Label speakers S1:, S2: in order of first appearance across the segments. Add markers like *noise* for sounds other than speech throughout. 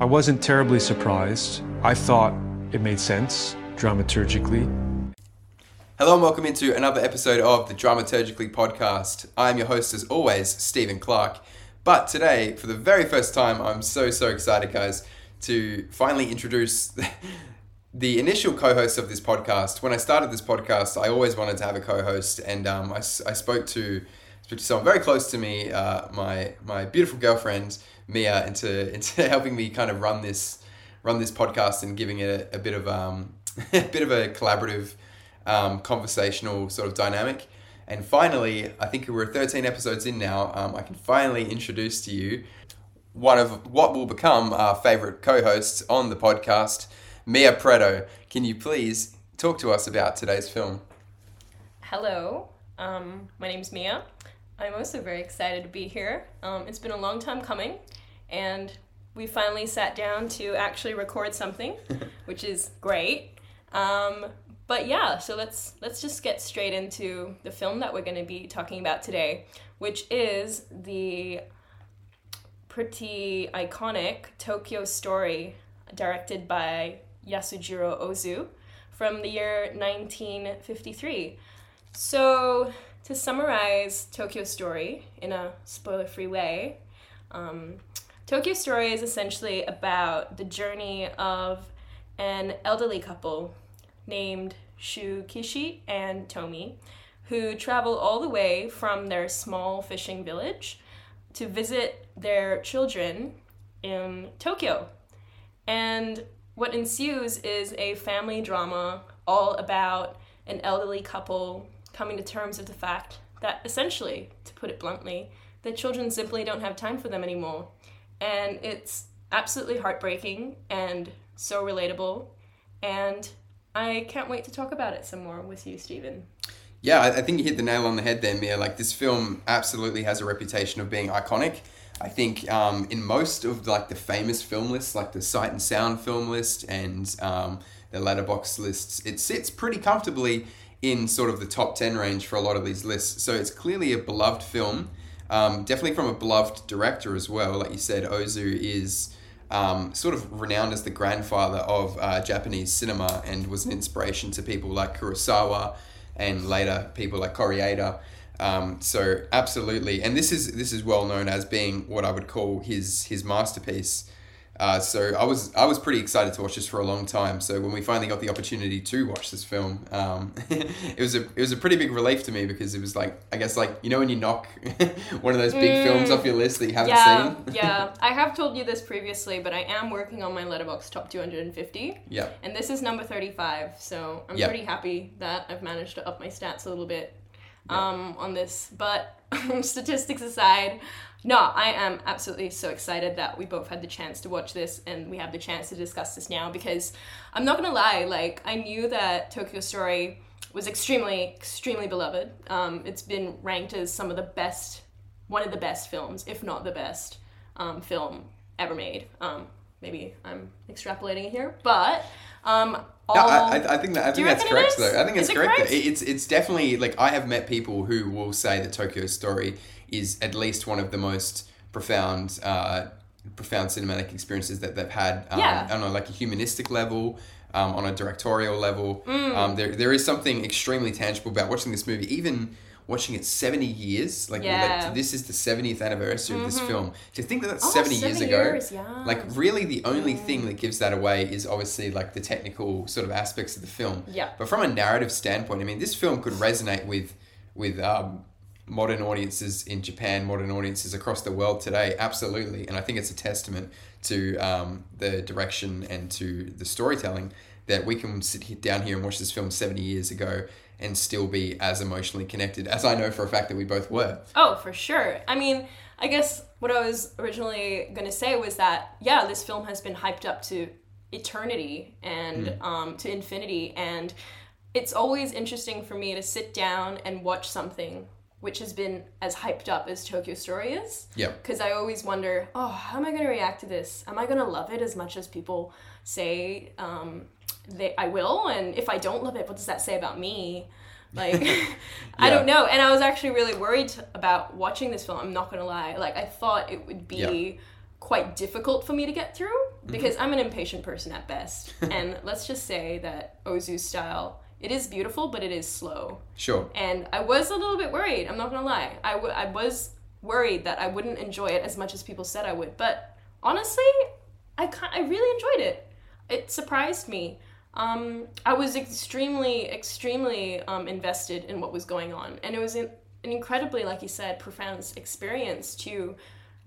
S1: I wasn't terribly surprised. I thought it made sense dramaturgically.
S2: Hello and welcome into another episode of the Dramaturgically podcast. I'm your host, as always, Steven Clark. But today, for the very first time, I'm so, so excited, guys, to finally introduce *laughs* the initial co-host of this podcast. When I started this podcast, I always wanted to have a co-host, and um, I, I spoke to spoke to someone very close to me, uh, my my beautiful girlfriend Mia, into *laughs* into helping me kind of run this run this podcast and giving it a, a bit of um, *laughs* a bit of a collaborative, um, conversational sort of dynamic. And finally, I think we're 13 episodes in now. Um, I can finally introduce to you one of what will become our favorite co-hosts on the podcast. Mia Preto, can you please talk to us about today's film?
S3: Hello, um, my name's Mia. I'm also very excited to be here. Um, it's been a long time coming, and we finally sat down to actually record something, *laughs* which is great. Um, but yeah, so let's let's just get straight into the film that we're going to be talking about today, which is the pretty iconic Tokyo Story, directed by Yasujiro Ozu from the year 1953. So, to summarize Tokyo Story in a spoiler free way, um, Tokyo Story is essentially about the journey of an elderly couple named Shukichi and Tomi, who travel all the way from their small fishing village to visit their children in Tokyo. And what ensues is a family drama all about an elderly couple coming to terms with the fact that essentially, to put it bluntly, their children simply don't have time for them anymore. And it's absolutely heartbreaking and so relatable. And I can't wait to talk about it some more with you, Steven.
S2: Yeah, I think you hit the nail on the head there, Mia. Like this film absolutely has a reputation of being iconic. I think um, in most of like the famous film lists, like the Sight and Sound film list and um, the Letterboxd lists, it sits pretty comfortably in sort of the top ten range for a lot of these lists. So it's clearly a beloved film, um, definitely from a beloved director as well. Like you said, Ozu is. Um, sort of renowned as the grandfather of uh, Japanese cinema and was an inspiration to people like Kurosawa and later people like Koreeda. Um, so absolutely, and this is this is well known as being what I would call his his masterpiece. Uh, so I was I was pretty excited to watch this for a long time. So when we finally got the opportunity to watch this film, um, *laughs* it was a it was a pretty big relief to me because it was like I guess like you know when you knock *laughs* one of those big mm, films off your list that you haven't
S3: yeah,
S2: seen.
S3: yeah, *laughs* I have told you this previously, but I am working on my Letterboxd top two hundred and fifty.
S2: Yeah.
S3: And this is number thirty five, so I'm yep. pretty happy that I've managed to up my stats a little bit um, on this. But statistics aside, no, I am absolutely so excited that we both had the chance to watch this and we have the chance to discuss this now because I'm not gonna lie, like I knew that Tokyo Story was extremely, extremely beloved. Um, it's been ranked as some of the best, one of the best films, if not the best um, film ever made. Um, maybe I'm extrapolating here, but um, all...
S2: no, I, I, think that I think that's correct though. I think it's correct. correct? It's it's definitely like I have met people who will say that Tokyo Story is at least one of the most profound uh, profound cinematic experiences that they've had um,
S3: yeah.
S2: on a, like a humanistic level. Um, on a directorial level, mm. um, there there is something extremely tangible about watching this movie, even watching it 70 years like,
S3: yeah.
S2: like this is the 70th anniversary mm-hmm. of this
S3: Mm-hmm.
S2: film to think that that's
S3: oh,
S2: 70 years ago
S3: yeah.
S2: like really the only
S3: mm.
S2: thing that gives that away is obviously like the technical sort of aspects of the film
S3: yeah
S2: but from a narrative standpoint i mean this film could resonate with with um, modern audiences in japan modern audiences across the world today absolutely and i think it's a testament to um, the direction and to the storytelling that we can sit down here and watch this film 70 years ago and still be as emotionally connected as I know for a fact that we both were.
S3: Oh, for sure. I mean, I guess what I was originally going to say was that, yeah, this film has been hyped up to eternity and mm. um, to infinity. And it's always interesting for me to sit down and watch something which has been as hyped up as Tokyo Story is.
S2: Yeah.
S3: Because I always wonder, oh, how am I going to react to this? Am I going to love it as much as people say um, they I will? And if I don't love it, what does that say about me? Like, yeah. *laughs* *laughs* I don't know. And I was actually really worried about watching this film. I'm not gonna lie. Like, I thought it would be quite difficult for me to get through because I'm an impatient person at best. *laughs* and let's just say that Ozu's style, it is beautiful, but it is slow.
S2: Sure.
S3: And I was a little bit worried, I'm not gonna lie. I, w- I was worried that I wouldn't enjoy it as much as people said I would. But honestly, I, ki- I really enjoyed it. It surprised me. Um, I was extremely, extremely um, invested in what was going on. And it was an, an incredibly, like you said, profound experience to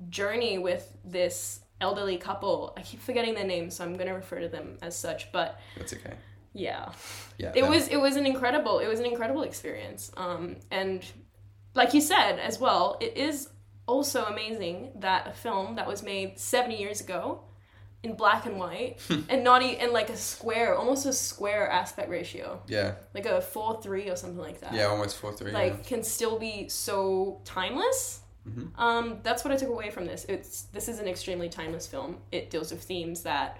S3: journey with this elderly couple. I keep forgetting their names, so I'm to refer to them as such. But
S2: That's okay.
S3: Yeah
S2: Yeah.
S3: it was it was an incredible it was an incredible experience um and like you said as well it is also amazing that a film that was made 70 years ago in black and white *laughs* and not e- and like a square almost a square aspect ratio
S2: Yeah.
S3: like a 4 3 or something like that
S2: Yeah. Almost four three.
S3: like can still be so timeless
S2: Mm-hmm.
S3: um, that's what i took away from this it's this is an extremely timeless film it deals with themes that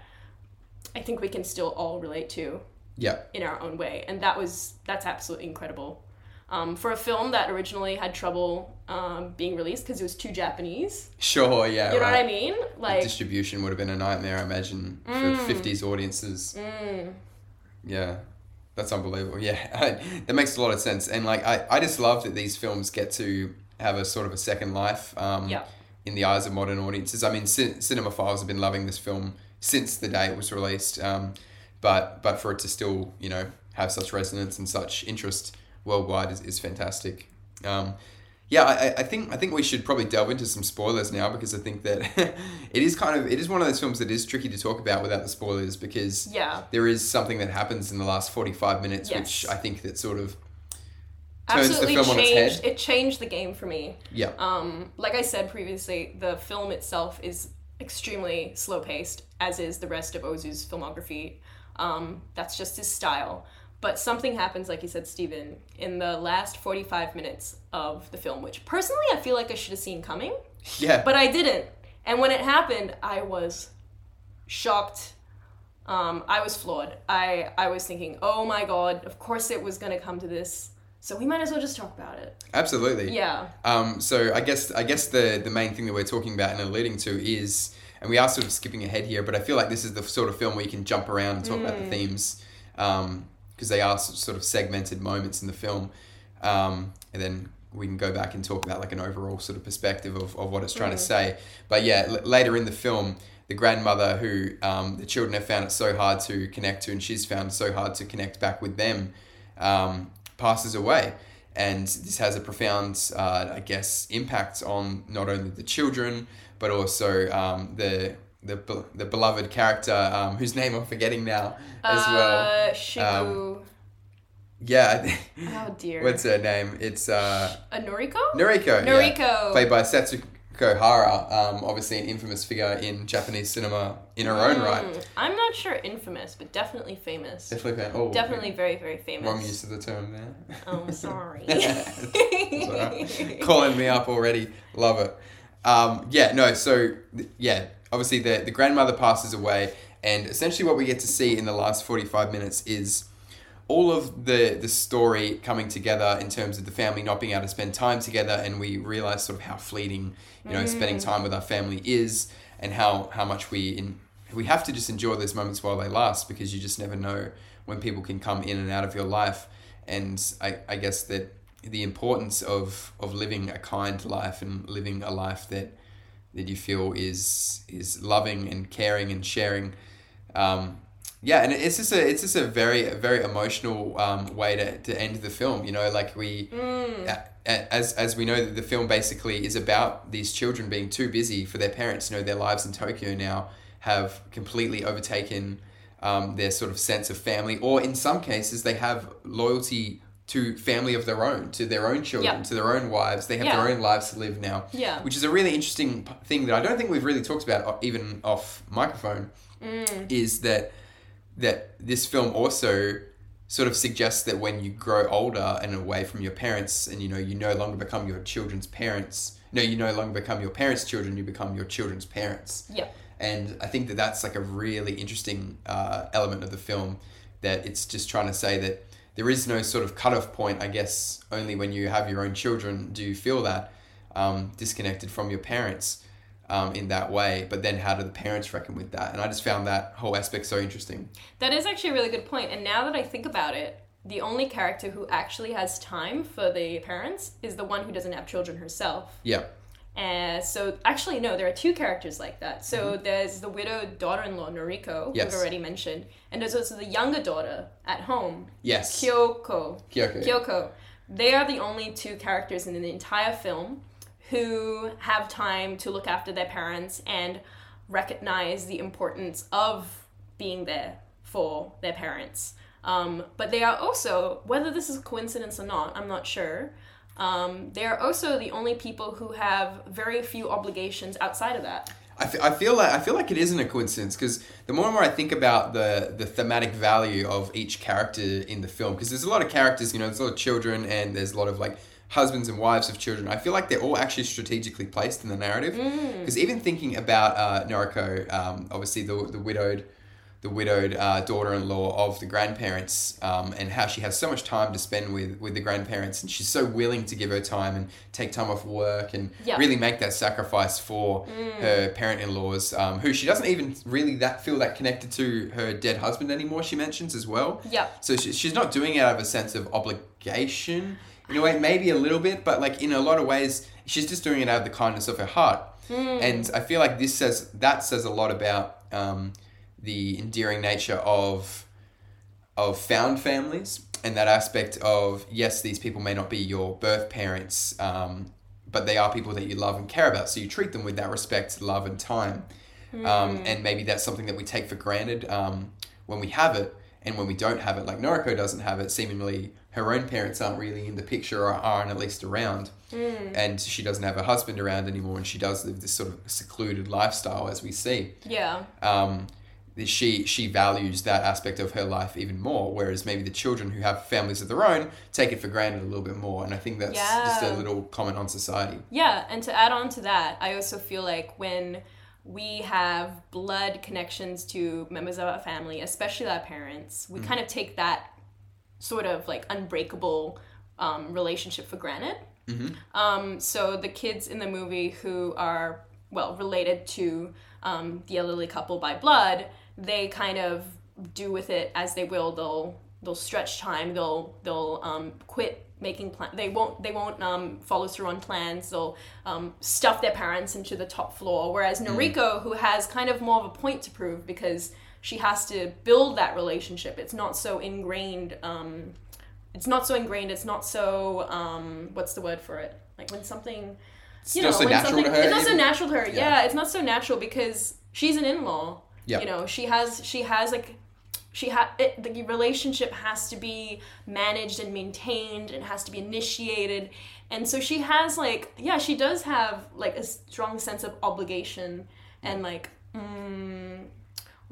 S3: i think we can still all relate to
S2: yeah.
S3: in our own way and that was that's absolutely incredible um, for a film that originally had trouble um, being released because it was too japanese
S2: Sure. Yeah.
S3: you know
S2: right.
S3: what i mean like Mm.
S2: Distribution would have been a nightmare, I imagine, for fifties audiences. Yeah. That's unbelievable. Yeah, *laughs* that makes a lot of sense. And like, I, I just love that these films get to have a sort of a second life um,
S3: Yeah.
S2: in the eyes of modern audiences. I mean, Cin- Cinephiles have been loving this film since the day it was released. Um, but but for it to still, you know, have such resonance and such interest worldwide is, is fantastic. Um, yeah, I, I- think I think we should probably delve into some spoilers now because I think that *laughs* it is kind of it is one of those films that is tricky to talk about without the spoilers because
S3: Yeah.
S2: there is something that happens in the last forty five minutes
S3: Yes.
S2: which I think that sort of turns the
S3: absolutely
S2: film on its
S3: changed
S2: head.
S3: it changed the game for me
S2: yeah
S3: um, like i said previously the film itself is extremely slow paced as is the rest of ozu's filmography um, that's just his style but something happens like you said steven in the last 45 minutes of the film which personally i feel like i should have seen coming
S2: yeah
S3: but I didn't. And when it happened, I was shocked. Um, I was floored. I I was thinking, oh my god, of course it was gonna come to this. So we might as well just talk about it.
S2: absolutely
S3: Yeah.
S2: Um, so I guess I guess the the main thing that we're talking about and alluding to is, and we are sort of skipping ahead here, but I feel like this is the sort of film where you can jump around and talk about the themes, because they are sort of segmented moments in the film, um, and then we can go back and talk about like an overall sort of perspective of, of what it's trying to say. But yeah, l- later in the film. The grandmother, who um, the children have found it so hard to connect to, and she's found it so hard to connect back with them, um, passes away. And this has a profound, uh, I guess, impact on not only the children, but also um, the, the, the beloved character, um, whose name I'm forgetting now as well.
S3: Uh, Shiku.
S2: Yeah,
S3: oh dear.
S2: what's her name? It's uh,
S3: A Noriko?
S2: Noriko. yeah.
S3: Noriko.
S2: Played by Setsuko Hara, um, obviously an infamous figure in Japanese cinema in her own right.
S3: Mm, I'm not sure infamous, but definitely famous.
S2: Definitely, oh,
S3: Definitely very, very famous.
S2: wrong use of the term there.
S3: Oh, sorry. *laughs* *laughs*
S2: calling me up already. Love it. Um, yeah, no, so yeah, obviously the, the grandmother passes away, and essentially what we get to see in the last 45 minutes is all of the the story coming together in terms of the family not being able to spend time together and we realize sort of how fleeting you know spending time with our family is and how how much we in we have to just enjoy those moments while they last because you just never know when people can come in and out of your life. And I, I guess that the importance of of living a kind life and living a life that that you feel is is loving and caring and sharing. Um, yeah and it's just a it's just a very very emotional um, way to, to end the film you know like we a- a- as as we know that the film basically is about these children being too busy for their parents you know their lives in Tokyo now have completely overtaken um, their sort of sense of family or in some cases they have loyalty to family of their own to their own children
S3: Yeah.
S2: to their own wives they have
S3: Yeah.
S2: their own lives to live now
S3: Yeah.
S2: which is a really interesting thing that I don't think we've really talked about even off microphone is that that this film also sort of suggests that when you grow older and away from your parents and you know you no longer become your children's parents no you no longer become your parents children you become your children's parents
S3: yeah.
S2: and I think that that's like a really interesting uh, element of the film that it's just trying to say that there is no sort of cutoff point. I guess only when you have your own children do you feel that um, disconnected from your parents. um, in that way. But then how do the parents reckon with that? And I just found that whole aspect so interesting.
S3: That is actually a really good point. And now that I think about it, the only character who actually has time for the parents is the one who doesn't have children herself.
S2: Yeah.
S3: And so, actually, no, there are two characters like that. So there's the widowed daughter-in-law Noriko,
S2: Mm-hmm. Yes.
S3: we've already mentioned, and there's also the younger daughter at home,
S2: Yes.
S3: Kyoko.
S2: Kyoko.
S3: Kyoko. They are the only two characters in the entire film who have time to look after their parents and recognize the importance of being there for their parents. Um, but they are also, whether this is coincidence or not, I'm not sure. Um, they are also the only people who have very few obligations outside of that.
S2: I, f- I feel like I feel like it isn't a coincidence because the more and more I think about the the thematic value of each character in the film, because there's a lot of characters, you know, there's a lot of children and there's a lot of like husbands and wives of children. I feel like they're all actually strategically placed in the narrative. Because even thinking about uh, Noriko, um, obviously the the widowed the widowed uh, daughter-in-law of the grandparents um, and how she has so much time to spend with, with the grandparents and she's so willing to give her time and take time off work and
S3: Yeah.
S2: really make that sacrifice for her parent-in-laws um, who she doesn't even really that feel that connected to her dead husband anymore she mentions as well
S3: Yep.
S2: so she, she's not doing it out of a sense of obligation in a way maybe a little bit but like in a lot of ways she's just doing it out of the kindness of her heart and i feel like this says that says a lot about um, the endearing nature of of found families and that aspect of yes these people may not be your birth parents um, but they are people that you love and care about. So you treat them with that respect love and time. Um, and maybe that's something that we take for granted um, when we have it. And when we don't have it like noriko doesn't have it seemingly her own parents aren't really in the picture or aren't at least around. And she doesn't have her husband around anymore and she does live this sort of secluded lifestyle as we see.
S3: Yeah.
S2: um, she she values that aspect of her life even more. Whereas maybe the children who have families of their own take it for granted a little bit more. And I think that's just a little comment on society.
S3: Yeah, and to add on to that, I also feel like when we have blood connections to members of our family, especially our parents, we kind of take that sort of like unbreakable um, relationship for granted. Um, so the kids in the movie who are well related to um, the elderly couple by blood, they kind of do with it as they will. They'll they'll stretch time. They'll they'll um, quit making plans. They won't they won't um, follow through on plans. They'll um, stuff their parents into the top floor. Whereas Noriko, who has kind of more of a point to prove because she has to build that relationship. It's not so ingrained. Um, it's not so ingrained. It's not so um, what's the word for it? Like when something
S2: It's
S3: you
S2: not
S3: know,
S2: so
S3: when
S2: natural
S3: something,
S2: to her.
S3: It's not so natural to her.
S2: Yeah.
S3: Yeah. it's not so natural because she's an in-law.
S2: Yeah.
S3: You know, she has she has like she ha it, the relationship has to be managed and maintained and has to be initiated. And so she has like yeah, she does have like a strong sense of obligation and like mm,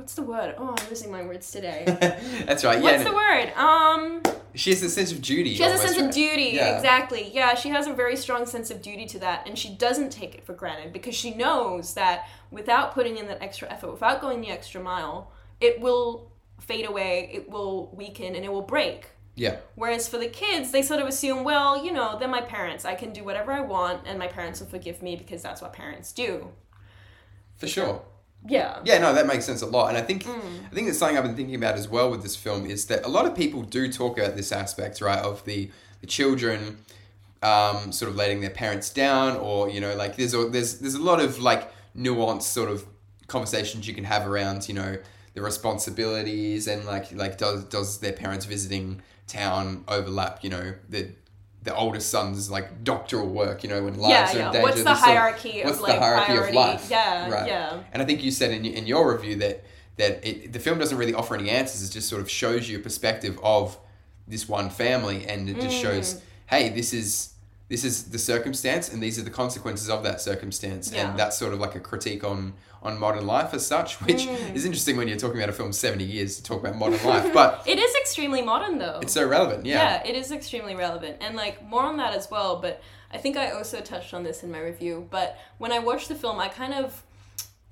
S3: what's the word? Oh, I'm losing my words today. *laughs*
S2: That's right. Yeah.
S3: What's the word? Um
S2: she has a sense of duty.
S3: she has a
S2: almost,
S3: sense of duty,
S2: Yeah.
S3: exactly. Yeah, she has a very strong sense of duty to that, and she doesn't take it for granted because she knows that without putting in that extra effort, without going the extra mile, it will fade away, it will weaken, and it will break.
S2: Yeah.
S3: Whereas for the kids, they sort of assume, well, you know, they're my parents. I can do whatever I want, and my parents will forgive me because that's what parents do.
S2: For sure.
S3: Yeah.
S2: Yeah, no, that makes sense a lot, and I think
S3: Mm.
S2: I think it's something I've been thinking about as well with this film is that a lot of people do talk about this aspect, right, of the the children um, sort of letting their parents down, or you know, like there's a, there's there's a lot of like nuanced sort of conversations you can have around, you know, the responsibilities and like like does does their parents visiting town overlap, you know, the the oldest son's like doctoral work, you know, when lives
S3: Yeah,
S2: are
S3: yeah.
S2: in danger.
S3: What's the
S2: there's sort of-
S3: hierarchy of,
S2: what's
S3: like,
S2: the hierarchy
S3: priority?
S2: of life?
S3: Yeah,
S2: right.
S3: yeah.
S2: And I think you said in, in your review that that it, the film doesn't really offer any answers. It just sort of shows you a perspective of this one family, and it just
S3: Mm.
S2: shows, hey, this is this is the circumstance, and these are the consequences of that circumstance,
S3: Yeah.
S2: and that's sort of like a critique on on modern life as such, which
S3: Mm.
S2: is interesting when you're talking about a film seventy years to talk about modern life, but *laughs*
S3: It is extremely modern, though.
S2: it's so relevant. Yeah.
S3: yeah, it is extremely relevant and like more on that as well but i think i also touched on this in my review but when i watched the film i kind of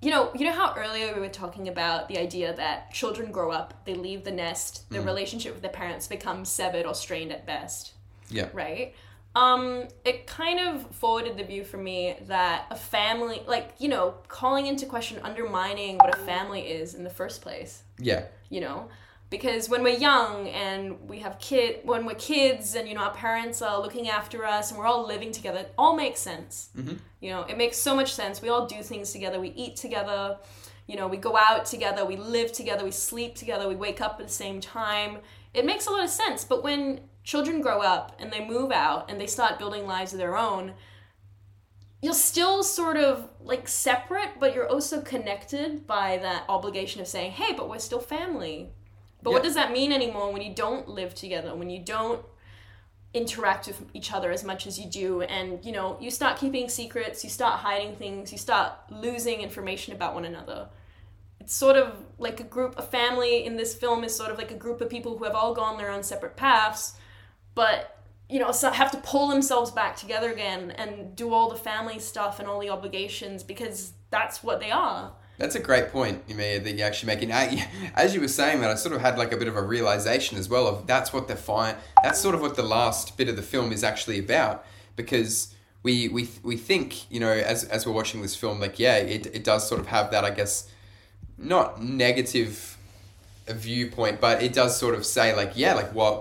S3: you know you know how earlier we were talking about the idea that children grow up they leave the nest
S2: Mm.
S3: relationship with their parents becomes severed or strained at best
S2: Yeah.
S3: right Um, it kind of forwarded the view for me that a family, like, you know, calling into question, undermining what a family is in the first place,
S2: Yeah.
S3: you know? Because when we're young and we have kid, when we're kids and, you know, our parents are looking after us and we're all living together, it all makes sense.
S2: Mm-hmm.
S3: You know, it makes so much sense. We all do things together. We eat together. You know, we go out together. We live together. We sleep together. We wake up at the same time. It makes a lot of sense. But when children grow up and they move out and they start building lives of their own, you're still sort of like separate, but you're also connected by that obligation of saying, hey, but we're still family. But what does that mean anymore when you don't live together, when you don't interact with each other as much as you do? And you know you start keeping secrets you start hiding things you start losing information about one another. It's sort of like a group a family in this film is sort of like a group of people who have all gone their own separate paths but you know so have to pull themselves back together again and do all the family stuff and all the obligations because that's what they are
S2: That's a great point, Emilia, that you're actually making. I- *laughs* As you were saying that, I sort of had like a bit of a realization as well of that's what the fine. That's sort of what the last bit of the film is actually about, because we we we think you know as as we're watching this film, like yeah, it it does sort of have that I guess, not negative viewpoint, but it does sort of say like yeah, like what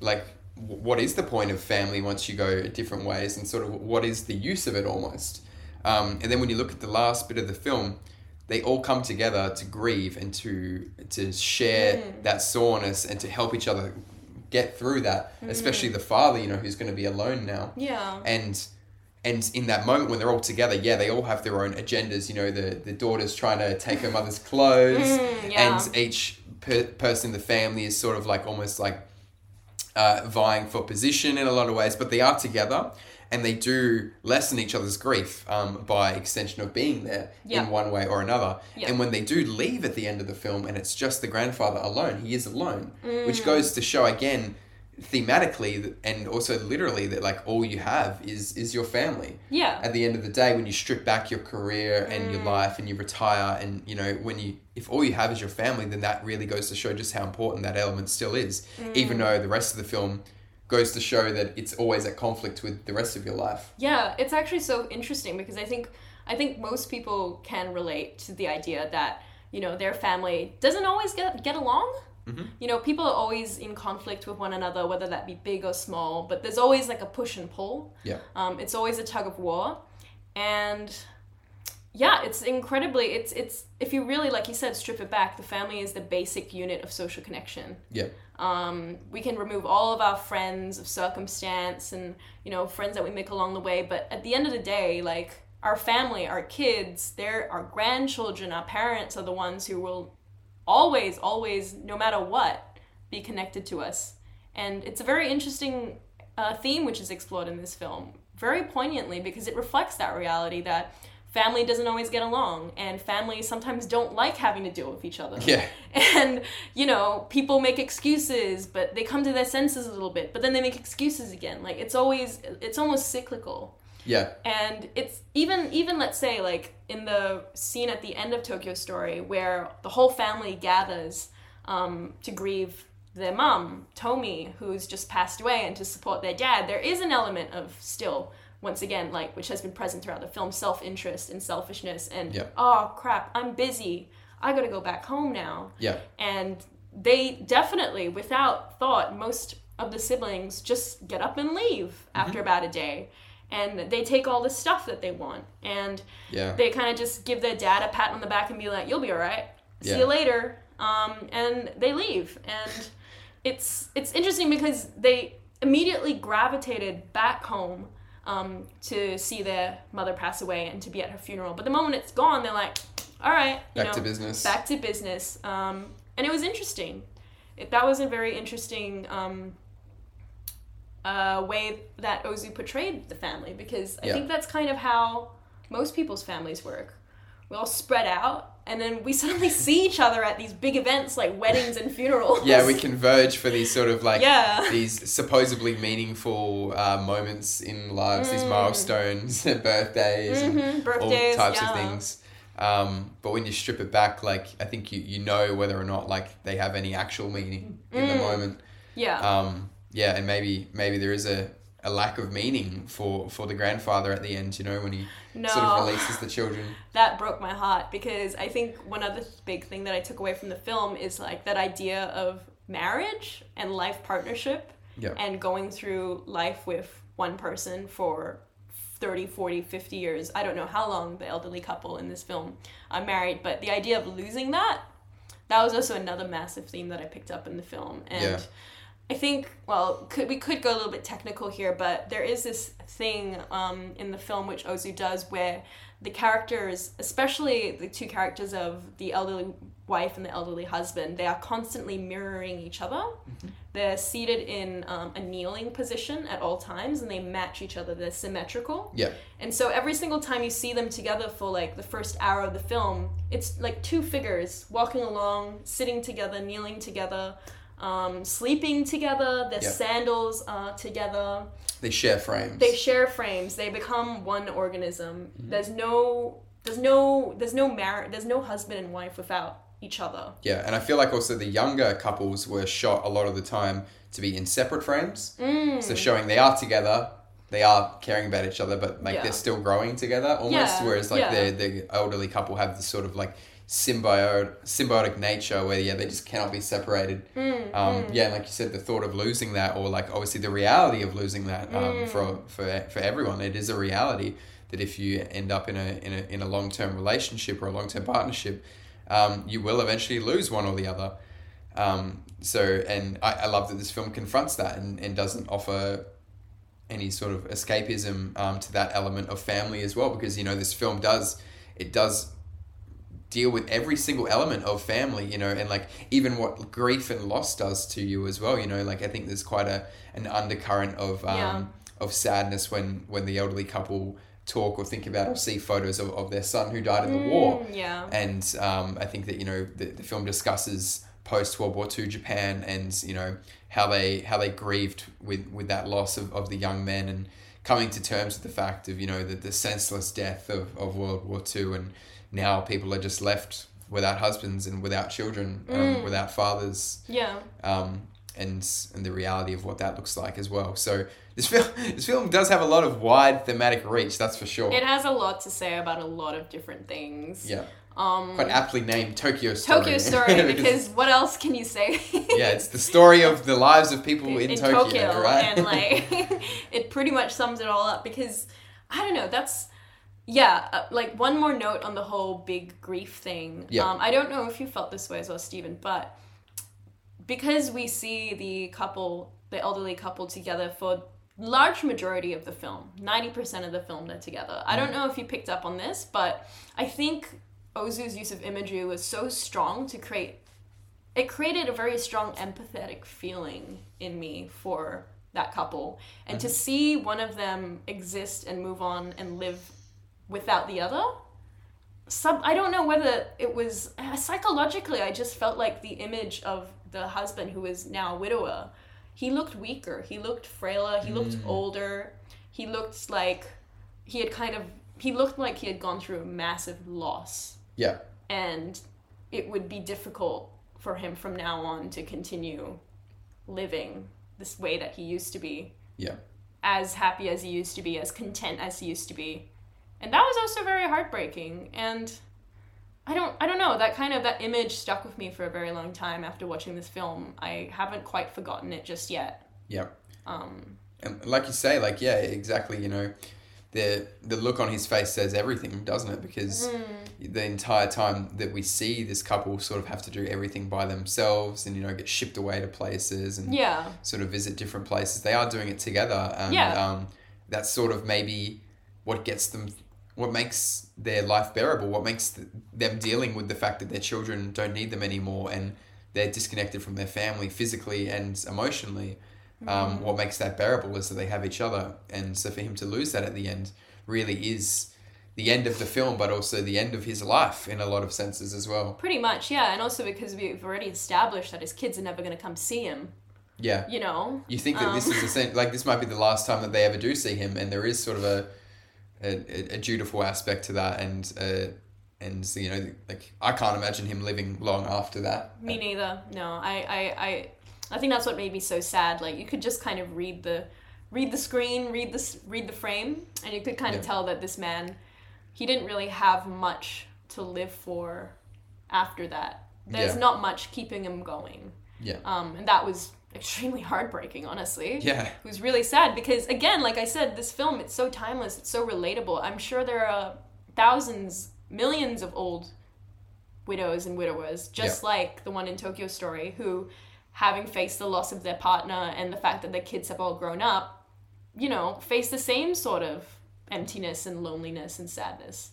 S2: like what is the point of family once you go different ways, and sort of what is the use of it almost. Um, and then when you look at the last bit of the film, they all come together to grieve and to to share that soreness and to help each other get through that. Especially the father, you know, who's going to be alone now.
S3: yeah
S2: And and in that moment when they're all together, yeah, they all have their own agendas. You know, the the daughter's trying to take her mother's *laughs* clothes,
S3: Mm, yeah.
S2: and each per- person in the family is sort of like almost like uh, vying for position in a lot of ways, but they are together and they do lessen each other's grief um, by extension of being there
S3: Yeah.
S2: in one way or another.
S3: Yeah.
S2: And when they do leave at the end of the film and it's just the grandfather alone, he is alone,
S3: Mm.
S2: which goes to show again thematically and also literally that like all you have is is your family
S3: yeah
S2: at the end of the day when you strip back your career and
S3: Mm.
S2: your life and you retire and you know when you if all you have is your family then that really goes to show just how important that element still is
S3: Mm.
S2: even though the rest of the film goes to show that it's always at conflict with the rest of your life
S3: Yeah, it's actually so interesting because I think I think most people can relate to the idea that you know their family doesn't always get get along. You know, people are always in conflict with one another, whether that be big or small. But there's always like a push and pull.
S2: yeah
S3: Um, it's always a tug of war, and yeah, it's incredibly. It's it's if you really like you said, strip it back. The family is the basic unit of social connection
S2: yeah
S3: um, we can remove all of our friends of circumstance and you know friends that we make along the way but at the end of the day like our family our kids they're our grandchildren our parents are the ones who will always always no matter what be connected to us. And it's a very interesting uh, theme which is explored in this film very poignantly because it reflects that reality that family doesn't always get along and families sometimes don't like having to deal with each other.
S2: Yeah. *laughs*
S3: And you know people make excuses but they come to their senses a little bit but then they make excuses again. Like it's always it's almost cyclical
S2: yeah.
S3: And it's even even let's say like in the scene at the end of tokyo story where the whole family gathers um, to grieve their mom tomi who's just passed away and to support their dad there is an element of still once again like which has been present throughout the film self-interest and selfishness and
S2: Yeah.
S3: oh crap i'm busy. I gotta go back home now.
S2: Yeah.
S3: And they definitely without thought most of the siblings just get up and leave after about a day and they take all the stuff that they want. And
S2: yeah.
S3: they kind of just give their dad a pat on the back and be like you'll be all right see
S2: Yeah.
S3: you later. Um, and they leave. And it's it's interesting because they immediately gravitated back home um, to see their mother pass away and to be at her funeral. But the moment it's gone they're like all right you
S2: back to business.
S3: back to business. Um, and it was interesting. It, that was a very interesting um, uh, way that ozu portrayed the family because i
S2: Yeah.
S3: think that's kind of how most people's families work we all spread out and then we *laughs* suddenly see each other at these big events like weddings and funerals
S2: yeah we converge for these sort of like
S3: Yeah.
S2: these supposedly meaningful uh, moments in lives these milestones *laughs* birthdays and
S3: Mhm,
S2: all
S3: birthdays,
S2: types
S3: yeah.
S2: of things um, but when you strip it back like i think you, you know whether or not like they have any actual meaning in
S3: Mm.
S2: the moment
S3: yeah
S2: um, yeah and maybe maybe there is a a lack of meaning for for the grandfather at the end. You know when he
S3: No.
S2: sort of releases the children. *laughs*
S3: that broke my heart because I think one other big thing that I took away from the film is like that idea of marriage and life partnership
S2: Yeah.
S3: and going through life with one person for 30, 40, 50 years. I don't know how long the elderly couple in this film are married, but the idea of losing that, that was also another massive theme that I picked up in the film. And
S2: Yeah.
S3: I think, well, could, we could go a little bit technical here, but there is this thing um, in the film which Ozu does where the characters, especially the two characters of the elderly wife and the elderly husband, they are constantly mirroring each other. They're seated in um, a kneeling position at all times and they match each other. They're symmetrical.
S2: Yeah.
S3: And so every single time you see them together for like the first hour of the film, it's like two figures walking along, sitting together, kneeling together, um, sleeping together. Their
S2: Yeah.
S3: sandals are together.
S2: They share frames.
S3: They share frames. They become one organism.
S2: Mm-hmm.
S3: There's no, there's no, there's no marriage. There's no husband and wife without each other.
S2: Yeah, and I feel like also the younger couples were shot a lot of the time to be in separate frames.
S3: Mm.
S2: So showing they are together, they are caring about each other, but like
S3: Yeah.
S2: they're still growing together almost.
S3: Yeah,
S2: Whereas like
S3: yeah.
S2: the the elderly couple have this sort of like symbiote symbiotic nature where yeah they just cannot be separated.
S3: Mm,
S2: um, Yeah, and like you said, the thought of losing that, or like obviously the reality of losing that
S3: Mm.
S2: um, for for for everyone, it is a reality that if you end up in a in a in a long term relationship or a long term partnership, um, you will eventually lose one or the other. Um, so, and I, I love that this film confronts that and, and doesn't offer any sort of escapism um, to that element of family as well, because you know this film does it does deal with every single element of family, you know, and like even what grief and loss does to you as well, you know, like I think there's quite a an undercurrent of um,
S3: Yeah.
S2: of sadness when when the elderly couple talk or think about or see photos of, of their son who died in the war
S3: Mm, yeah.
S2: and um, I think that you know the, the film discusses post World War II Japan and you know how they how they grieved with with that loss of, of the young men and coming to terms with the fact of you know the, the senseless death of, of World War II and now people are just left without husbands and without children um, without fathers
S3: Yeah.
S2: um, and and the reality of what that looks like as well so this film *laughs* this film does have a lot of wide thematic reach that's for sure
S3: It has a lot to say about a lot of different things.
S2: yeah
S3: Um,
S2: quite aptly named Tokyo Story.
S3: Tokyo *laughs* Story, because what else can you say? *laughs*
S2: yeah, it's the story of the lives of people in,
S3: in
S2: Tokyo,
S3: Tokyo,
S2: right?
S3: and like it pretty much sums it all up because I don't know. That's yeah. Uh, like one more note on the whole big grief thing.
S2: Yeah.
S3: Um, I don't know if you felt this way as well, Steven, but because we see the couple, the elderly couple, together for large majority of the film 90% of the film they're together i
S2: Mm.
S3: don't know if you picked up on this but i think ozu's use of imagery was so strong to create it created a very strong empathetic feeling in me for that couple and
S2: Mm-hmm.
S3: to see one of them exist and move on and live without the other. Sub i don't know whether it was uh, psychologically i just felt like the image of the husband who is now a widower he looked weaker he looked frailer he looked older he looked like he had kind of he looked like he had gone through a massive loss.
S2: Yeah,
S3: and it would be difficult for him from now on to continue living this way that he used to be.
S2: Yeah,
S3: as happy as he used to be as content as he used to be and that was also very heartbreaking and i don't i don't know that kind of that image stuck with me for a very long time after watching this film i haven't quite forgotten it just yet
S2: yeah.
S3: um
S2: And like you say, like yeah, exactly. You know, the the look on his face says everything, doesn't it? Because
S3: Mm.
S2: the entire time that we see this couple sort of have to do everything by themselves, and you know, get shipped away to places and
S3: yeah
S2: sort of visit different places. They are doing it together, and
S3: Yeah.
S2: um, that's sort of maybe what gets them, what makes their life bearable, what makes th- them dealing with the fact that their children don't need them anymore, and they're disconnected from their family physically and emotionally. Um, what makes that bearable is that they have each other, and so for him to lose that at the end really is the end of the film, but also the end of his life in a lot of senses as well.
S3: pretty much yeah and also because we've already established that his kids are never going to come see him
S2: Yeah.
S3: you know
S2: You think that this
S3: Um.
S2: is the same, like this might be the last time that they ever do see him, and there is sort of a a, a- dutiful aspect to that, and uh, and so, you know, like I can't imagine him living long after that.
S3: Me neither. No, I, I, I, I think that's what made me so sad. Like you could just kind of read the read the screen, read this, read the frame, and you could kind of tell that this man, he didn't really have much to live for after that. There's
S2: Yeah.
S3: not much keeping him going.
S2: Yeah.
S3: Um, and that was extremely heartbreaking, honestly.
S2: Yeah.
S3: It was really sad because, again, like I said, this film, it's so timeless, it's so relatable. I'm sure there are thousands, millions of old widows and widowers, just like the one in Tokyo Story, who, having faced the loss of their partner and the fact that their kids have all grown up, you know, face the same sort of emptiness and loneliness and sadness.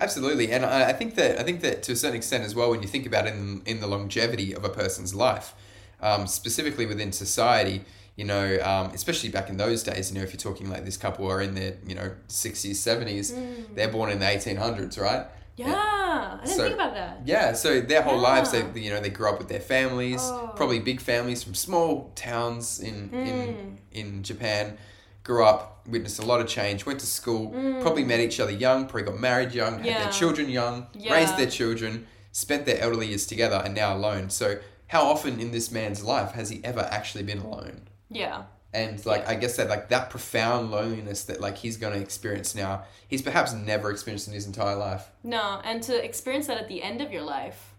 S2: Absolutely, and I, I think that I think that to a certain extent as well, when you think about it in in the longevity of a person's life, um, specifically within society, you know, um, especially back in those days, you know, if you're talking like this couple are in their you know sixties, seventies, they're born in the eighteen hundreds, right?
S3: Yeah, I didn't
S2: So-
S3: think about that.
S2: Yeah, so their whole lives, they you know they grew up with their families,
S3: Oh.
S2: probably big families from small towns in
S3: Hmm.
S2: in in Japan. Grew up, witnessed a lot of change, went to school, probably met each other young, probably got married young, had
S3: Hmm.
S2: Their children young,
S3: Yeah.
S2: raised their children, spent their elderly years together, and now alone. So how often in this man's life has he ever actually been alone?
S3: Yeah.
S2: And like I guess that like that profound loneliness that like he's gonna experience now, he's perhaps never experienced in his entire life.
S3: No, and to experience that at the end of your life,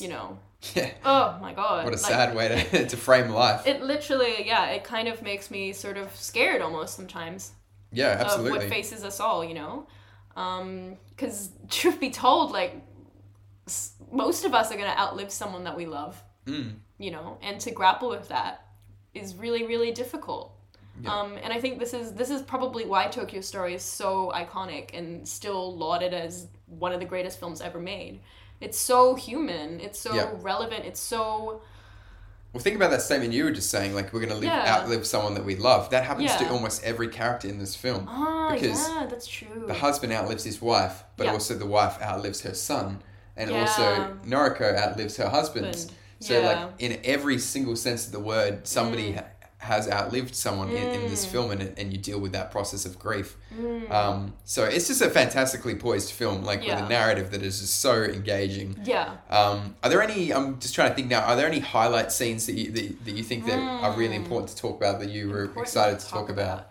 S3: you know, *laughs*
S2: Yeah.
S3: oh my god.
S2: What a
S3: like,
S2: sad way to, *laughs* to frame life.
S3: It literally, yeah, it kind of makes me sort of scared almost sometimes
S2: Yeah,
S3: of what faces us all, you know? Um, because, *laughs* truth be told, like, s- most of us are going to outlive someone that we love,
S2: Mm.
S3: you know? And to grapple with that is really, really difficult.
S2: Yeah.
S3: Um, and I think this is this is probably why Tokyo Story is so iconic and still lauded as one of the greatest films ever made. It's so human. It's so
S2: Yeah.
S3: relevant. It's so
S2: Well, think about that statement you were just saying. Like we're gonna live,
S3: Yeah.
S2: outlive someone that we love. That happens to almost every character in this film.
S3: ah
S2: Because
S3: yeah, that's true.
S2: The husband outlives his wife, but
S3: Yeah.
S2: also the wife outlives her son, and
S3: Yeah.
S2: also Noriko outlives her husband.
S3: Husband.
S2: So,
S3: Yeah.
S2: like in every single sense of the word, somebody
S3: Mm.
S2: ha- has outlived someone in, in this film, and, and you deal with that process of grief.
S3: Mm.
S2: Um, so it's just a fantastically poised film, like with a narrative that is just so engaging.
S3: yeah.
S2: Um, are there any? I'm just trying to think now. Are there any highlight scenes that you that, that you think that are really important to talk about that you were
S3: Mm. Important
S2: excited to talk, about?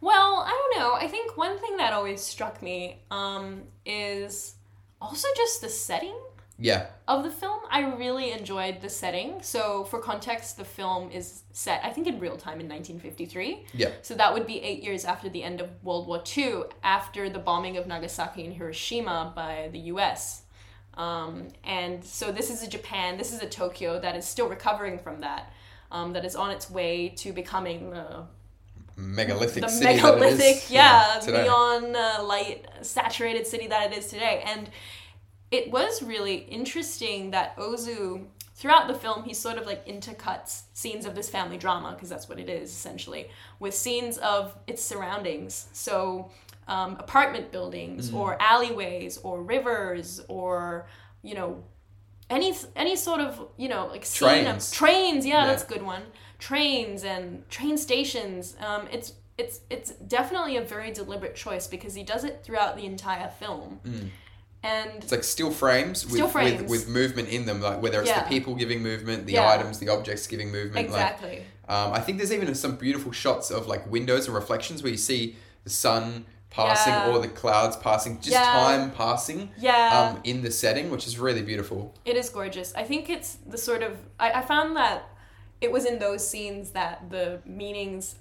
S3: Well, I don't know. I think one thing that always struck me um, is also just the setting
S2: Yeah,
S3: of the film. I really enjoyed the setting. So, for context, the film is set, I think, in real time in 1953.
S2: yeah,
S3: So, that would be eight years after the end of World War II, after the bombing of Nagasaki and Hiroshima by the US. Um, and so, this is a Japan, this is a Tokyo that is still recovering from that. Um, that is on its way to becoming the
S2: megalithic
S3: the
S2: city
S3: megalithic,
S2: is,
S3: yeah,
S2: today.
S3: neon uh, light saturated city that it is today. And it was really interesting that Ozu, throughout the film, he sort of like intercuts scenes of this family drama, because that's what it is essentially, with scenes of its surroundings. So, um, apartment buildings,
S2: Mm-hmm.
S3: or alleyways, or rivers, or, you know, any any sort of you know like scene
S2: Trains.
S3: of trains yeah,
S2: Yeah.
S3: that's a good one trains and train stations um, it's it's it's definitely a very deliberate choice because he does it throughout the entire film and.
S2: It's like still frames, with,
S3: Still
S2: with
S3: frames.
S2: with movement in them, like whether it's
S3: Yeah.
S2: the people giving movement, the
S3: Yeah.
S2: items, the objects giving movement.
S3: exactly
S2: Like, um, I think there's even some beautiful shots of like windows and reflections where you see the sun passing
S3: Yeah.
S2: or the clouds passing, just time passing.
S3: yeah
S2: Um, in the setting, which is really beautiful.
S3: it is gorgeous i think it's the sort of I, I found that it was in those scenes that the meanings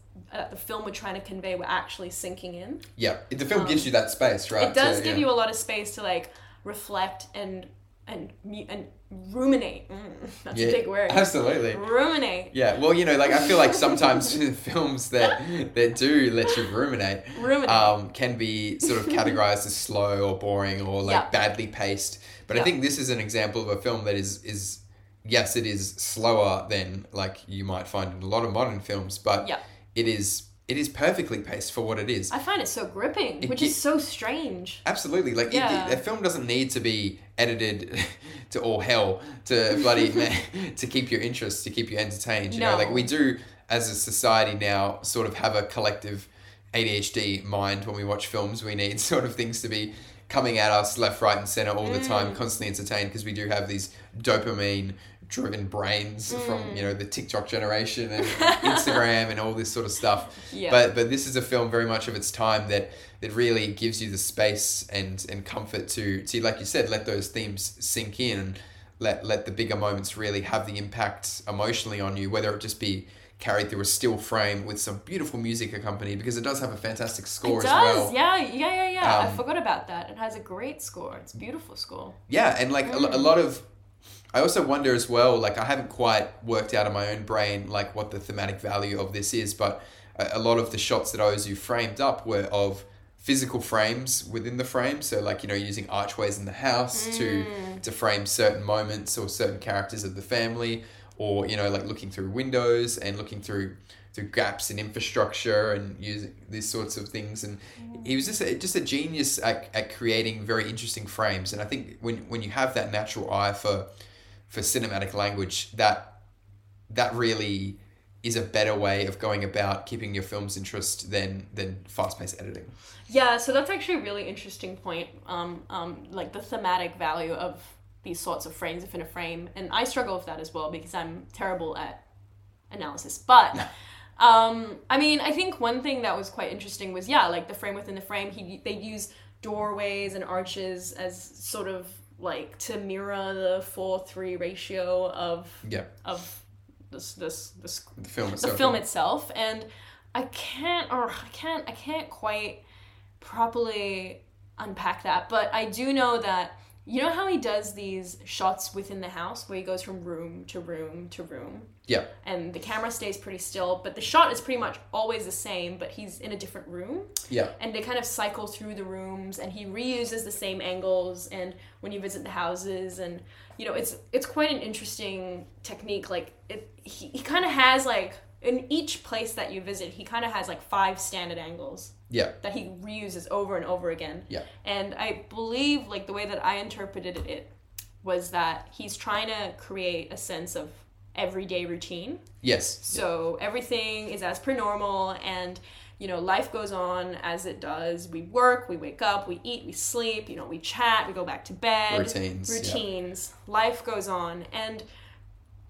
S3: the film were trying to convey were actually sinking in
S2: Yeah, the film gives you that space, right?
S3: Um, it does
S2: to-
S3: give
S2: yeah.
S3: you a lot of space to like reflect and and and ruminate mm, that's
S2: Yeah,
S3: a big word
S2: Absolutely.
S3: ruminate
S2: Yeah, well, you know, like I feel like sometimes *laughs* *laughs* films that that do let you ruminate
S3: ruminate
S2: um, can be sort of categorized as slow or boring or like
S3: Yeah.
S2: badly paced. But I think this is an example of a film that is is yes, it is slower than like you might find in a lot of modern films, but
S3: Yeah.
S2: It is it is perfectly paced for what it is.
S3: I find it so gripping,
S2: It
S3: which is so strange.
S2: Absolutely, like
S3: Yeah.
S2: it, a film doesn't need to be edited *laughs* to all hell to bloody *laughs* to keep your interest, to keep you entertained. You know, like we do as a society now, sort of have a collective ADHD mind when we watch films. We need *laughs* sort of things to be coming at us left, right, and center all the
S3: Mm.
S2: time, constantly entertained because we do have these dopamine driven brains from you know the TikTok generation and *laughs* Instagram and all this sort of stuff.
S3: Yeah.
S2: But but this is a film very much of its time that that really gives you the space and and comfort to to like you said let those themes sink in and let let the bigger moments really have the impact emotionally on you whether it just be carried through a still frame with some beautiful music accompanied because it does have a fantastic score
S3: It
S2: as
S3: does,
S2: well.
S3: yeah, yeah, yeah, yeah. I
S2: Um,
S3: forgot about that. It has a great score. It's a beautiful score.
S2: Yeah, and like a, a lot of, I also wonder as well. Like I haven't quite worked out in my own brain like what the thematic value of this is, but a, a lot of the shots that Ozu framed up were of physical frames within the frame. So like you know using archways in the house to mm. to frame certain moments or certain characters of the family, or you know like looking through windows and looking through through gaps in infrastructure and using these sorts of things and mm. he was just a, just a genius at, at creating very interesting frames and i think when when you have that natural eye for for cinematic language that that really is a better way of going about keeping your film's interest than than fast-paced editing
S3: Yeah, so that's actually a really interesting point. Um, um, like the thematic value of these sorts of frames within a frame, and I struggle with that as well because I'm terrible at analysis. But um, I mean, I think one thing that was quite interesting was yeah, like the frame within the frame. He they use doorways and arches as sort of like to mirror the four three ratio of
S2: yeah.
S3: of this this this
S2: the film
S3: the
S2: itself
S3: film itself. And i can't or i can't i can't quite properly unpack that but i do know that you know how he does these shots within the house where he goes from room to room to room?
S2: Yeah.
S3: And the camera stays pretty still but the shot is pretty much always the same but he's in a different room.
S2: Yeah.
S3: And they kind of cycle through the rooms and he reuses the same angles and when you visit the houses and you know it's it's quite an interesting technique like it he, he kind of has like in each place that you visit he kind of has like five standard angles
S2: yeah
S3: that he reuses over and over again
S2: Yeah.
S3: and i believe like the way that i interpreted it was that he's trying to create a sense of everyday routine
S2: yes
S3: so everything is as per normal and you know, life goes on as it does. We work, we wake up, we eat, we sleep, you know, we chat, we go back to bed.
S2: Routines, yeah.
S3: Routines. Life goes on. And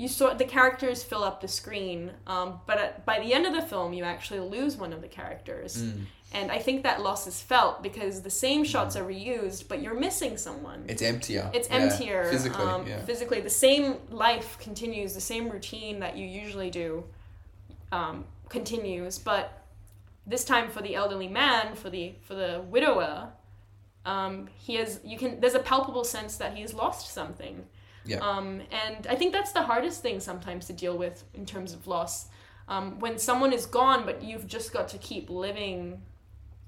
S3: you sort the characters fill up the screen. Um, but at, by the end of the film, you actually lose one of the characters.
S2: Mm.
S3: And I think that loss is felt because the same shots are reused, but you're missing someone.
S2: it's emptier
S3: It's
S2: Yeah,
S3: emptier.
S2: physically
S3: um,
S2: yeah
S3: Physically, the same life continues, the same routine that you usually do um, continues, but this time for the elderly man, for the for the widower, um, he has you can there's a palpable sense that he has lost something.
S2: Yeah.
S3: Um, and I think that's the hardest thing sometimes to deal with in terms of loss. Um, when someone is gone, but you've just got to keep living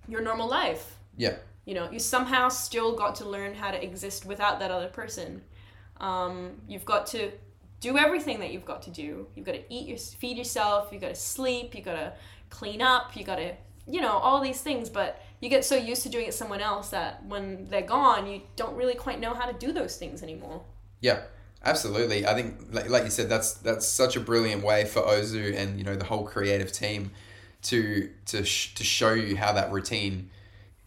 S3: your normal life.
S2: yeah
S3: You know, you somehow still got to learn how to exist without that other person. Um, you've got to do everything that you've got to do. You've got to eat, your, feed yourself. You've got to sleep. You've got to clean up. You got to, you know, all these things. But you get so used to doing it someone else that when they're gone, you don't really quite know how to do those things anymore.
S2: Yeah, absolutely. I think, like, like you said, that's that's such a brilliant way for Ozu and you know the whole creative team to to sh- to show you how that routine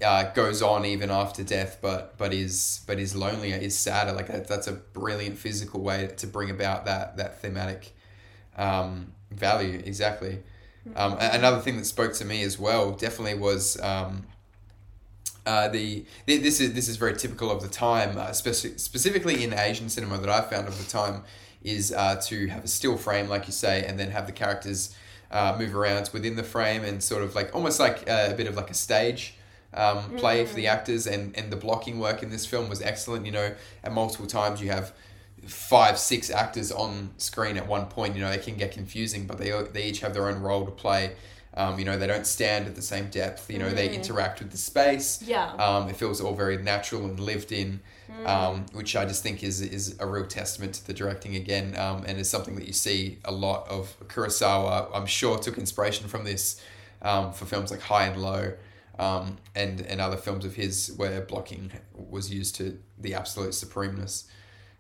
S2: uh, goes on even after death, but but is but is lonelier, is sadder. Like that, that's a brilliant physical way to bring about that that thematic um, value. Exactly. Um, another thing that spoke to me as well definitely was um, uh, the th- this is this is very typical of the time, uh, speci- specifically in Asian cinema that I found of the time, is uh, to have a still frame, like you say, and then have the characters uh, move around within the frame and sort of like almost like a, bit of like a stage um, play for the actors. And and the blocking work in this film was excellent. You know, at multiple times you have five six actors on screen at one point. You know, it can get confusing, but they they each have their own role to play. Um, you know, they don't stand at the same depth. You know, they interact with the space.
S3: Yeah.
S2: Um, it feels all very natural and lived in, um, which I just think is is a real testament to the directing again, um, and is something that you see a lot of Kurosawa. I'm sure took inspiration from this um, for films like High and Low, um, and and other films of his where blocking was used to the absolute supremeness.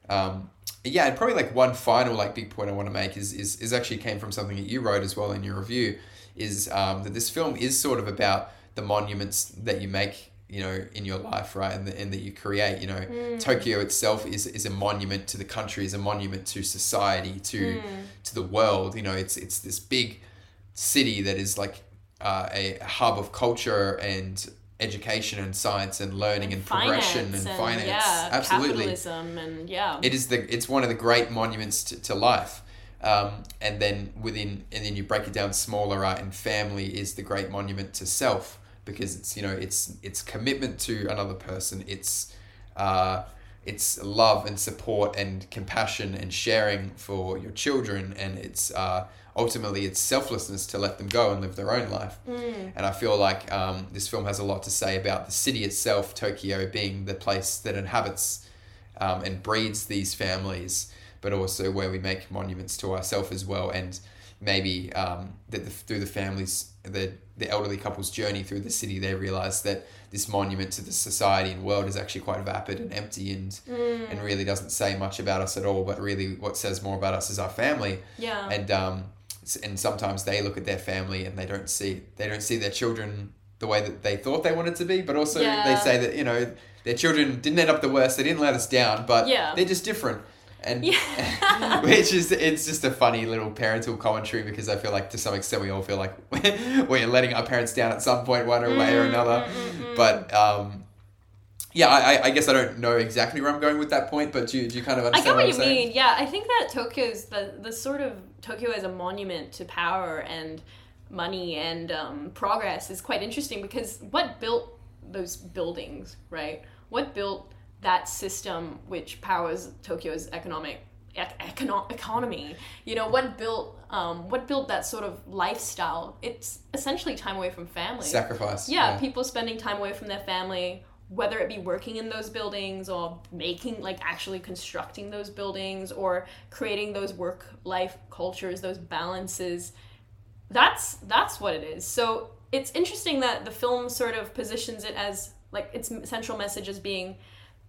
S2: Um, yeah, and probably like one final like big point I want to make is is, is actually came from something that you wrote as well in your review, is um, that this film is sort of about the monuments that you make you know in your life right and, the, and that you create you know. Tokyo itself is, is a monument to the country is a monument to society to to the world you know. It's it's this big city that is like uh, a hub of culture and education and science and learning and, progression and, finance.
S3: yeah,
S2: absolutely.
S3: capitalism and yeah.
S2: it is the it's one of the great monuments to, to life um, and then within and then you break it down smaller right and family is the great monument to self because it's you know it's it's commitment to another person. It's uh, it's love and support and compassion and sharing for your children. And it's uh, ultimately it's selflessness to let them go and live their own life. And i feel like um, this film has a lot to say about the city itself tokyo being the place that inhabits um, and breeds these families but also where we make monuments to ourselves as well and maybe um, that the, through the families the the elderly couple's journey through the city they realize that this monument to the society and world is actually quite vapid and empty and and really doesn't say much about us at all but really what says more about us is our family
S3: yeah.
S2: and um and sometimes they look at their family and they don't see they don't see their children the way that they thought they wanted to be but also they say that you know their children didn't end up the worst they didn't let us down but
S3: Yeah.
S2: they're just different and
S3: Yeah. *laughs*
S2: which is it's just a funny little parental commentary because I feel like to some extent we all feel like *laughs* we're letting our parents down at some point one way or
S3: Mm,
S2: another but um yeah I, I- I guess I don't know exactly where I'm going with that point but do you, do you kind of
S3: I
S2: understand
S3: get what
S2: I'm
S3: you mean. Yeah, I think that Tokyo's the the sort of Tokyo as a monument to power and money and um, progress is quite interesting because what built those buildings, right? What built that system which powers Tokyo's economic econo- economy? You know, what built um, what built that sort of lifestyle? It's essentially time away from family.
S2: sacrifice
S3: yeah, people spending time away from their family whether it be working in those buildings or making like actually constructing those buildings or creating those work life cultures those balances that's that's what it is so it's interesting that the film sort of positions it as like its central message as being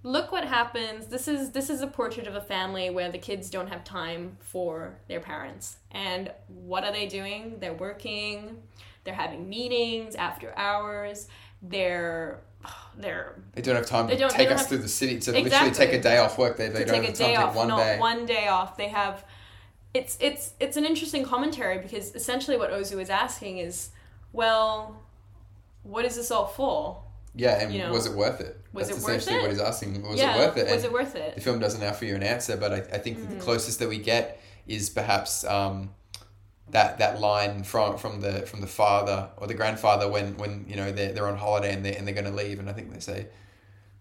S3: look what happens. This is this is a portrait of a family where the kids don't have time for their parents. And what are they doing? They're working they're having meetings after hours they're *sighs* they're
S2: they don't have time to take us through the city to literally take a day off work. They, they
S3: to
S2: don't
S3: take a
S2: have time
S3: day
S2: to take
S3: off
S2: one
S3: not
S2: day.
S3: one day off. They have it's it's it's an interesting commentary because essentially what ozu is asking is well what is this all for
S2: yeah and
S3: you know,
S2: was it worth it
S3: was
S2: That's
S3: it worth
S2: essentially
S3: it?
S2: what he's asking was
S3: yeah
S2: it worth it
S3: was it worth it?
S2: the film doesn't offer you an answer, but I, I think that the closest that we get is perhaps um, that that line from from the from the father or the grandfather when when you know they're, they're on holiday and they and they're going to leave, and I think they say,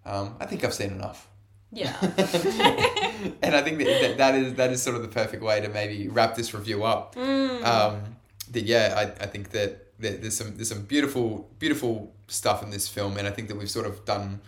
S2: um, "I think I've seen enough."
S3: yeah *laughs* *laughs*
S2: and I think that, that that is that is sort of the perfect way to maybe wrap this review up.
S3: Mm.
S2: Um, that yeah, I, I think that, there's some there's some beautiful beautiful stuff in this film, and I think that we've sort of done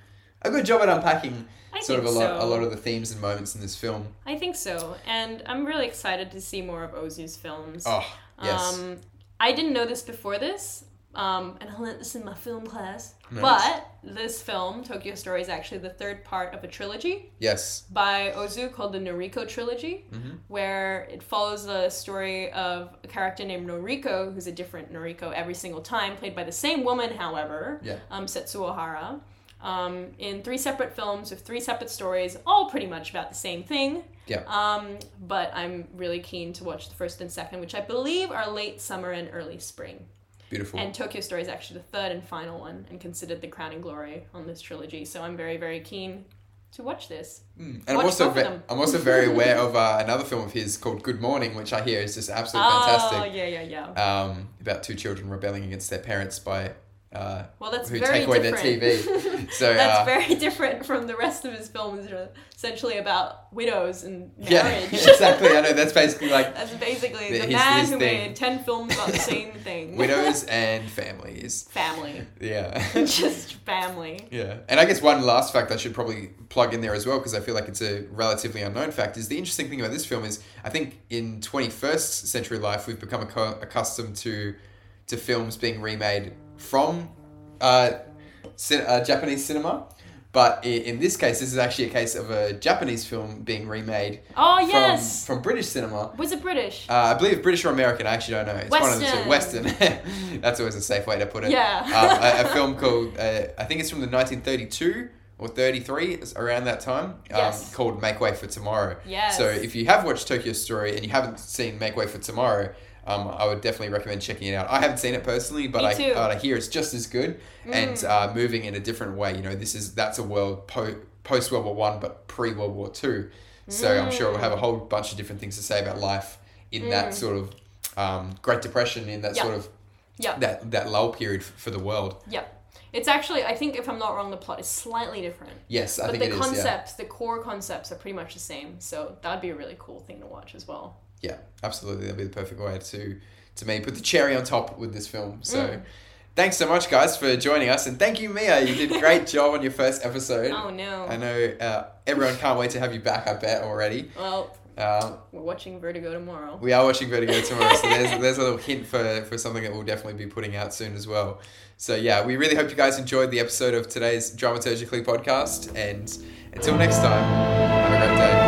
S2: a good job at unpacking
S3: I
S2: sort of a
S3: think
S2: lot a lot of the themes and moments in this film.
S3: i think so and i'm really excited to see more of ozu's films.
S2: Oh yes,
S3: Um, I didn't know this before this, um, and I learned this in my film class.
S2: Nice.
S3: But this film, Tokyo Story, is actually the third part of a trilogy
S2: yes,
S3: by Ozu called the Noriko Trilogy,
S2: Mhm.
S3: where it follows the story of a character named Noriko, who's a different Noriko every single time, played by the same woman, however,
S2: Yeah.
S3: um, Setsuko Hara. Um, in three separate films with three separate stories, all pretty much about the same thing.
S2: Yeah.
S3: Um, but I'm really keen to watch the first and second, which I believe are late summer and early spring.
S2: Beautiful.
S3: And Tokyo Story is actually the third and final one, and considered the crowning glory on this trilogy. So I'm very, very keen to watch this.
S2: Mm. And I'm also ve- I'm also very *laughs* aware of uh, another film of his called Good Morning, which I hear is just absolutely
S3: Oh
S2: fantastic.
S3: Oh yeah, yeah, yeah.
S2: Um, about two children rebelling against their parents by uh,
S3: Well, that's
S2: who
S3: very
S2: take away their
S3: different.
S2: TV. *laughs* So
S3: that's
S2: uh,
S3: very different from the rest of his films, which are essentially about widows and
S2: yeah, *laughs*
S3: marriage.
S2: exactly. I know that's basically like
S3: That's basically
S2: The-
S3: the
S2: his-
S3: man
S2: his
S3: who
S2: thing.
S3: made ten films about the same *laughs* thing.
S2: widows and families.
S3: family,
S2: Yeah.
S3: just family.
S2: Yeah, and I guess one last fact I should probably plug in there as well because I feel like it's a relatively unknown fact is the interesting thing about this film is I think in twenty first century life we've become accu- accustomed to to films being remade from uh, cin- uh, Japanese cinema, But in this case, this is actually a case of a Japanese film being remade
S3: Oh yes.
S2: from British cinema.
S3: Was it British?
S2: Uh, I believe British or American. I actually don't know. It's one of the two. Western. *laughs* That's always a safe way to put it.
S3: Yeah.
S2: um, a, a film called uh, I think it's from the 1932 or 33 it's around that time. Um,
S3: Yes.
S2: Called Make Way for Tomorrow.
S3: Yes.
S2: So if you have watched Tokyo Story and you haven't seen Make Way for Tomorrow. Um, I would definitely recommend checking it out. I haven't seen it personally, but I, but I hear it's just as good and
S3: Mm.
S2: uh, moving in a different way. You know, this is that's a world po- post World War One, but pre World War Two. So I'm sure we'll have a whole bunch of different things to say about life in that sort of um, Great Depression, in that
S3: Mm. Yeah.
S2: sort of
S3: Yeah.
S2: that that lull period f- for the world.
S3: Yep. It's actually, I think, if I'm not wrong, the plot is slightly different.
S2: Yes, I
S3: but
S2: think
S3: the
S2: it is. Yeah.
S3: But the concepts, the core concepts, are pretty much the same. So that'd be a really cool thing to watch as well.
S2: Yeah, absolutely. That'd be the perfect way to to me put the cherry on top with this film. So.
S3: Mm.
S2: Thanks so much, guys, for joining us, and thank you, Mia. You did a great *laughs* job on your first episode.
S3: Oh no.
S2: I know uh, everyone can't wait to have you back. I bet already.
S3: Well,
S2: Um,
S3: we're watching Vertigo tomorrow.
S2: We are watching Vertigo tomorrow, so there's, *laughs* there's a little hint for, for something that we'll definitely be putting out soon as well. So, yeah, we really hope you guys enjoyed the episode of today's Dramaturgically podcast. And until next time, have a great day.